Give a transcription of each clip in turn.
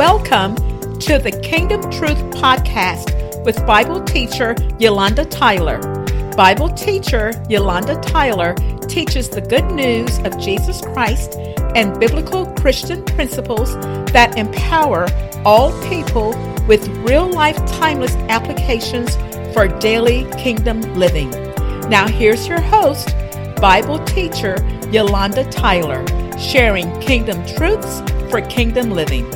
Welcome to the Kingdom Truth Podcast with Bible teacher Yolanda Tyler. Bible teacher Yolanda Tyler teaches the good news of Jesus Christ and biblical Christian principles that empower all people with real life timeless applications for daily kingdom living. Now, here's your host, Bible teacher Yolanda Tyler, sharing kingdom truths for kingdom living.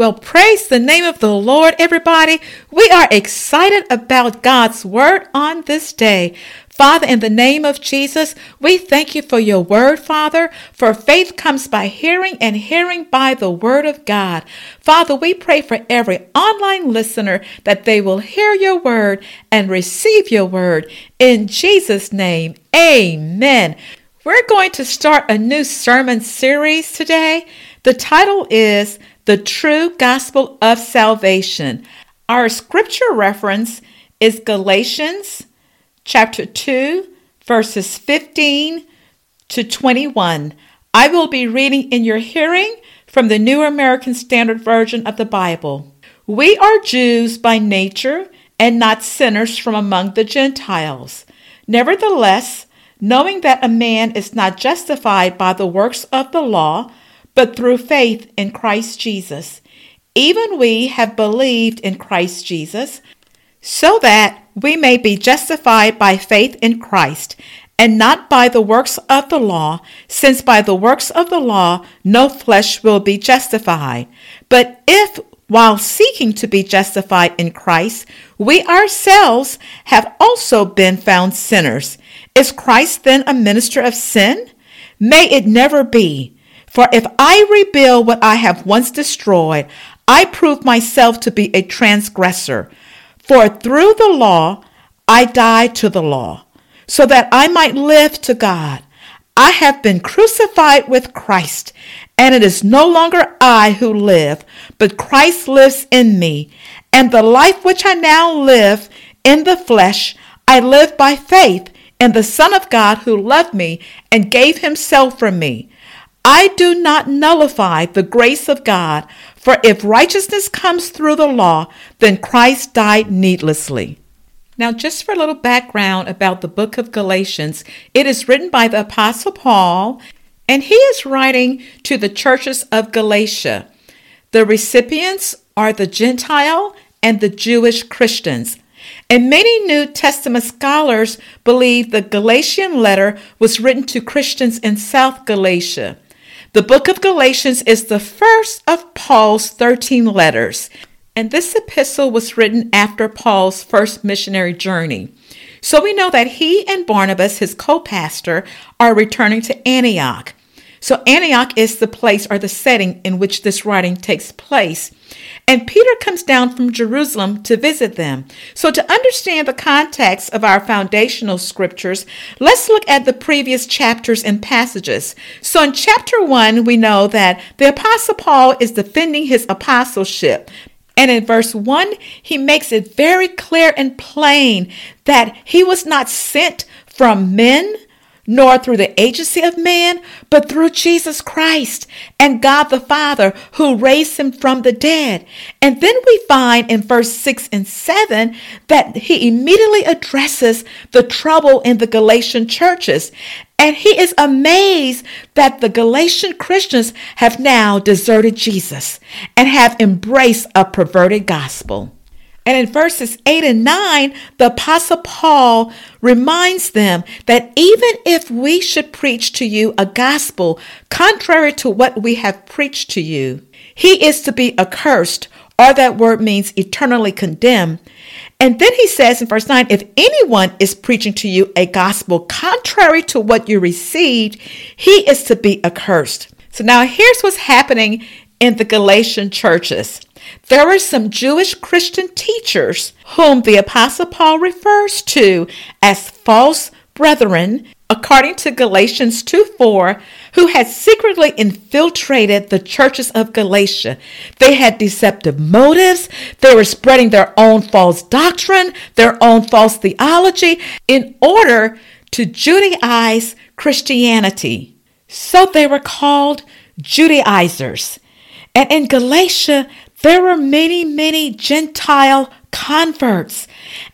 Well, praise the name of the Lord, everybody. We are excited about God's word on this day. Father, in the name of Jesus, we thank you for your word, Father, for faith comes by hearing and hearing by the word of God. Father, we pray for every online listener that they will hear your word and receive your word. In Jesus' name, amen. We're going to start a new sermon series today. The title is the true gospel of salvation. Our scripture reference is Galatians chapter 2, verses 15 to 21. I will be reading in your hearing from the New American Standard Version of the Bible. We are Jews by nature and not sinners from among the Gentiles. Nevertheless, knowing that a man is not justified by the works of the law, but through faith in Christ Jesus. Even we have believed in Christ Jesus, so that we may be justified by faith in Christ, and not by the works of the law, since by the works of the law no flesh will be justified. But if while seeking to be justified in Christ, we ourselves have also been found sinners. Is Christ then a minister of sin? May it never be. For if I rebuild what I have once destroyed, I prove myself to be a transgressor. For through the law I died to the law, so that I might live to God. I have been crucified with Christ, and it is no longer I who live, but Christ lives in me. And the life which I now live in the flesh, I live by faith in the Son of God who loved me and gave himself for me. I do not nullify the grace of God, for if righteousness comes through the law, then Christ died needlessly. Now, just for a little background about the book of Galatians, it is written by the Apostle Paul, and he is writing to the churches of Galatia. The recipients are the Gentile and the Jewish Christians. And many New Testament scholars believe the Galatian letter was written to Christians in South Galatia. The book of Galatians is the first of Paul's 13 letters, and this epistle was written after Paul's first missionary journey. So we know that he and Barnabas, his co pastor, are returning to Antioch. So Antioch is the place or the setting in which this writing takes place. And Peter comes down from Jerusalem to visit them. So, to understand the context of our foundational scriptures, let's look at the previous chapters and passages. So, in chapter 1, we know that the Apostle Paul is defending his apostleship. And in verse 1, he makes it very clear and plain that he was not sent from men nor through the agency of man, but through Jesus Christ and God the Father who raised him from the dead. And then we find in verse 6 and 7 that he immediately addresses the trouble in the Galatian churches. And he is amazed that the Galatian Christians have now deserted Jesus and have embraced a perverted gospel. And in verses 8 and 9, the Apostle Paul reminds them that even if we should preach to you a gospel contrary to what we have preached to you, he is to be accursed, or that word means eternally condemned. And then he says in verse 9 if anyone is preaching to you a gospel contrary to what you received, he is to be accursed. So now here's what's happening in the Galatian churches. There were some Jewish Christian teachers whom the Apostle Paul refers to as false brethren, according to Galatians 2 4, who had secretly infiltrated the churches of Galatia. They had deceptive motives. They were spreading their own false doctrine, their own false theology, in order to Judaize Christianity. So they were called Judaizers. And in Galatia, there were many, many Gentile converts.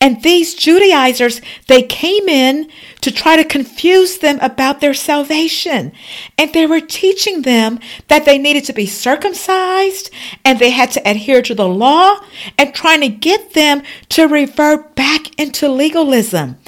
And these Judaizers, they came in to try to confuse them about their salvation. And they were teaching them that they needed to be circumcised and they had to adhere to the law and trying to get them to revert back into legalism.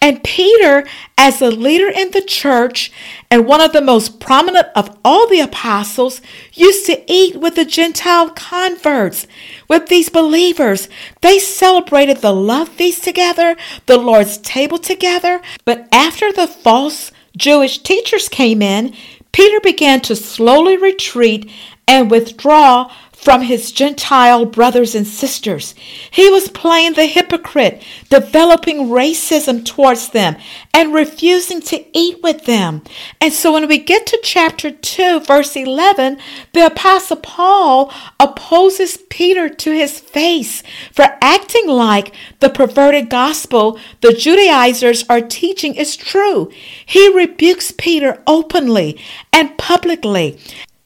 And Peter, as a leader in the church and one of the most prominent of all the apostles, used to eat with the Gentile converts, with these believers. They celebrated the love feast together, the Lord's table together. But after the false Jewish teachers came in, Peter began to slowly retreat and withdraw from his Gentile brothers and sisters. He was playing the hypocrite, developing racism towards them and refusing to eat with them. And so when we get to chapter 2, verse 11, the Apostle Paul opposes Peter to his face for acting like the perverted gospel the Judaizers are teaching is true. He rebukes Peter openly and publicly.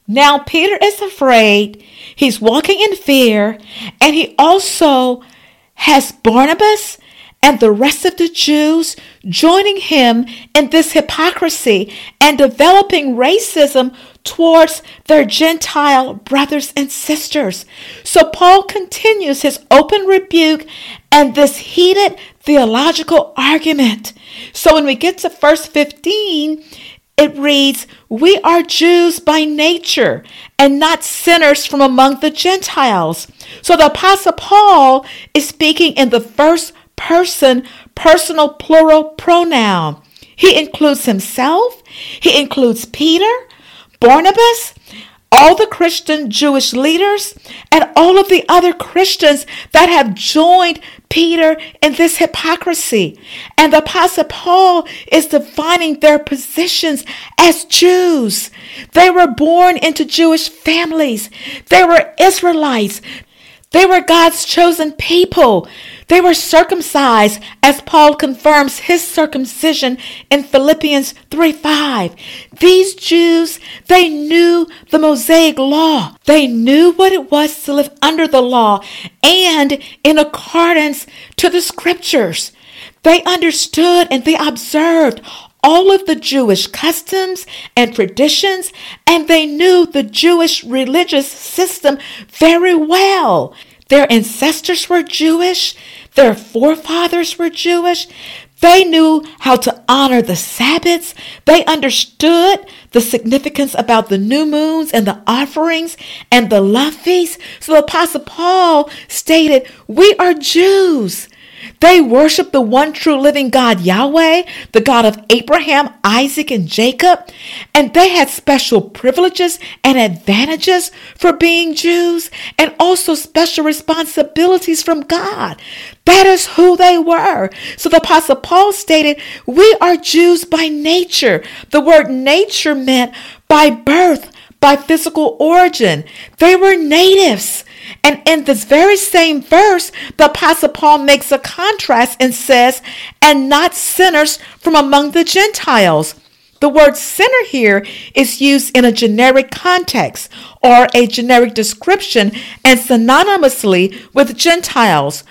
Now, Peter is afraid He's walking in fear, and he also has Barnabas and the rest of the Jews joining him in this hypocrisy and developing racism towards their Gentile brothers and sisters. So Paul continues his open rebuke and this heated theological argument. So when we get to verse 15, it reads, We are Jews by nature and not sinners from among the Gentiles. So the Apostle Paul is speaking in the first person personal plural pronoun. He includes himself, he includes Peter, Barnabas, all the Christian Jewish leaders, and all of the other Christians that have joined Peter in this hypocrisy. And the Apostle Paul is defining their positions as Jews. They were born into Jewish families, they were Israelites. They were God's chosen people. They were circumcised, as Paul confirms his circumcision in Philippians 3 5. These Jews, they knew the Mosaic law. They knew what it was to live under the law and in accordance to the scriptures. They understood and they observed all of the Jewish customs and traditions, and they knew the Jewish religious system very well. Their ancestors were Jewish, their forefathers were Jewish. They knew how to honor the Sabbaths. They understood the significance about the new moons and the offerings and the love feasts. So the Apostle Paul stated, We are Jews. They worship the one true living God, Yahweh, the God of Abraham, Isaac, and Jacob. And they had special privileges and advantages for being Jews and also special responsibilities from God. That is who they were. So the Apostle Paul stated, We are Jews by nature. The word nature meant by birth, by physical origin. They were natives. And in this very same verse, the Apostle Paul makes a contrast and says, and not sinners from among the Gentiles. The word sinner here is used in a generic context or a generic description and synonymously with Gentiles.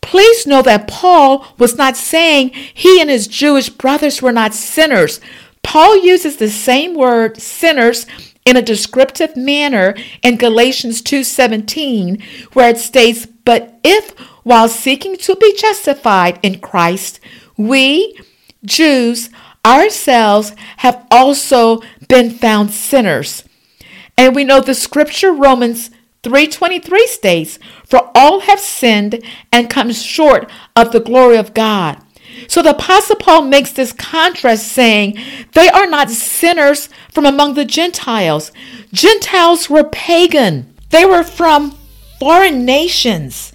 Please know that Paul was not saying he and his Jewish brothers were not sinners. Paul uses the same word sinners in a descriptive manner in Galatians 2:17 where it states, "But if while seeking to be justified in Christ, we Jews ourselves have also been found sinners." And we know the scripture Romans 3:23 states, "For all have sinned and come short of the glory of God." So the Apostle Paul makes this contrast saying they are not sinners from among the Gentiles. Gentiles were pagan, they were from foreign nations.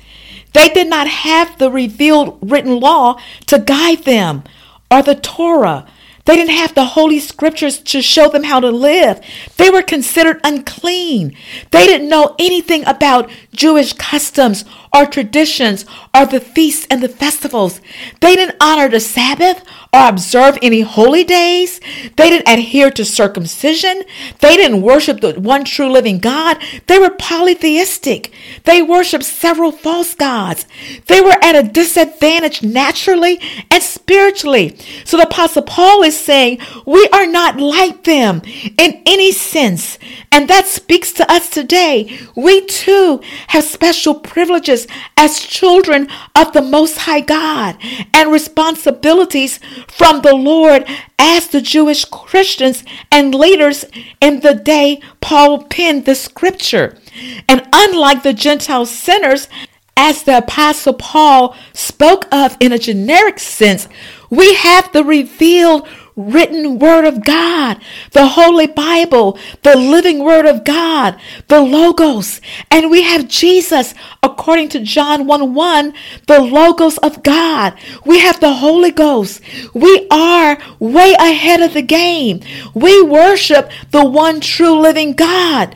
They did not have the revealed written law to guide them or the Torah. They didn't have the Holy Scriptures to show them how to live. They were considered unclean. They didn't know anything about Jewish customs or traditions or the feasts and the festivals. They didn't honor the Sabbath or observe any holy days. They didn't adhere to circumcision. They didn't worship the one true living God. They were polytheistic. They worshiped several false gods. They were at a disadvantage naturally and spiritually. So the Apostle Paul is saying, we are not like them in any sense. And that speaks to us today. We too have special privileges as children of the Most High God and responsibilities from the Lord as the Jewish Christians and leaders in the day Paul penned the scripture. And unlike the Gentile sinners, as the Apostle Paul spoke of in a generic sense, we have the revealed written word of God, the Holy Bible, the living word of God, the Logos. And we have Jesus, according to John 1 1, the Logos of God. We have the Holy Ghost. We are way ahead of the game. We worship the one true living God.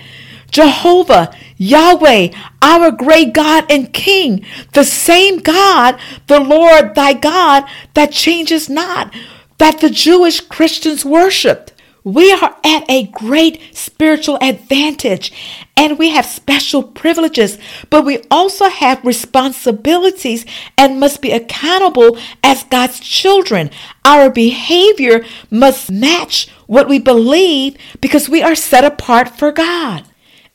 Jehovah, Yahweh, our great God and King, the same God, the Lord thy God that changes not that the Jewish Christians worshiped. We are at a great spiritual advantage and we have special privileges, but we also have responsibilities and must be accountable as God's children. Our behavior must match what we believe because we are set apart for God.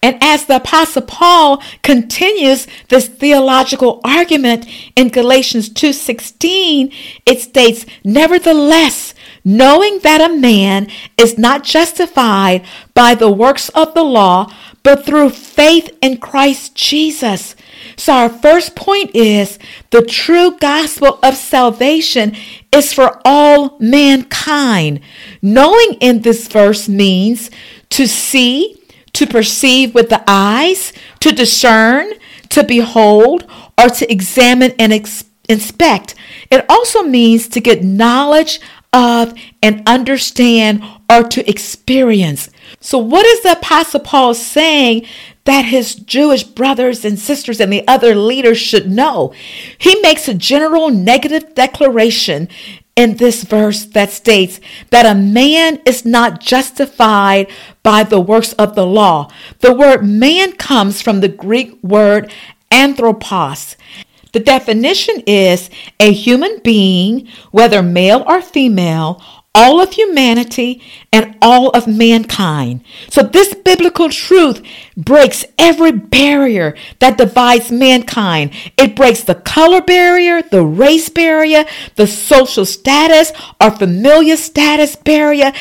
And as the apostle Paul continues this theological argument in Galatians 2:16, it states, "Nevertheless, knowing that a man is not justified by the works of the law, but through faith in Christ Jesus." So our first point is the true gospel of salvation is for all mankind. Knowing in this verse means to see to perceive with the eyes, to discern, to behold, or to examine and ex- inspect. It also means to get knowledge of and understand or to experience. So, what is the Apostle Paul saying that his Jewish brothers and sisters and the other leaders should know? He makes a general negative declaration in this verse that states that a man is not justified by the works of the law. The word man comes from the Greek word anthropos. The definition is a human being, whether male or female, all of humanity and all of mankind. So, this biblical truth breaks every barrier that divides mankind. It breaks the color barrier, the race barrier, the social status or familial status barrier.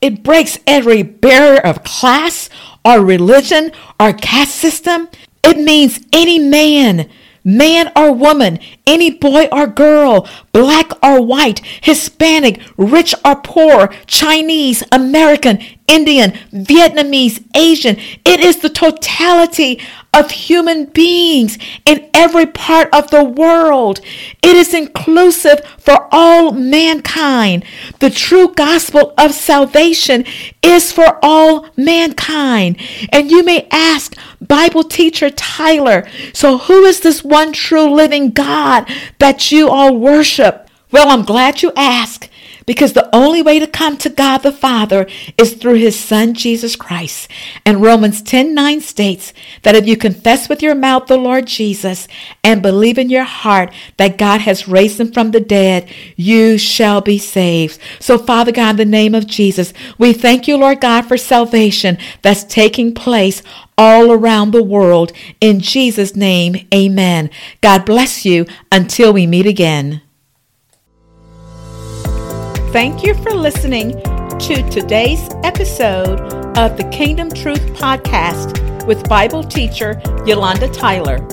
It breaks every barrier of class or religion or caste system. It means any man man or woman, any boy or girl, black or white, Hispanic, rich or poor, Chinese, American, Indian, Vietnamese, Asian. It is the totality of human beings in every part of the world. It is inclusive for all mankind. The true gospel of salvation is for all mankind. And you may ask, Bible teacher Tyler, so who is this one true living God that you all worship? Well, I'm glad you asked because the only way to come to God the Father is through his son Jesus Christ. And Romans 10 9 states that if you confess with your mouth the Lord Jesus and believe in your heart that God has raised him from the dead, you shall be saved. So, Father God, in the name of Jesus, we thank you, Lord God, for salvation that's taking place all around the world. In Jesus' name, amen. God bless you until we meet again. Thank you for listening to today's episode of the Kingdom Truth Podcast with Bible teacher Yolanda Tyler.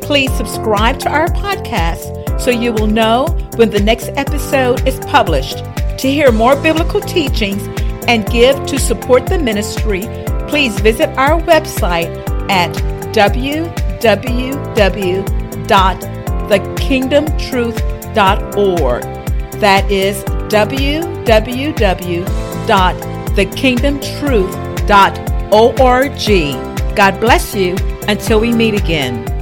Please subscribe to our podcast so you will know when the next episode is published. To hear more biblical teachings and give to support the ministry, please visit our website at www.thekingdomtruth.org. That is www.thekingdomtruth.org. God bless you until we meet again.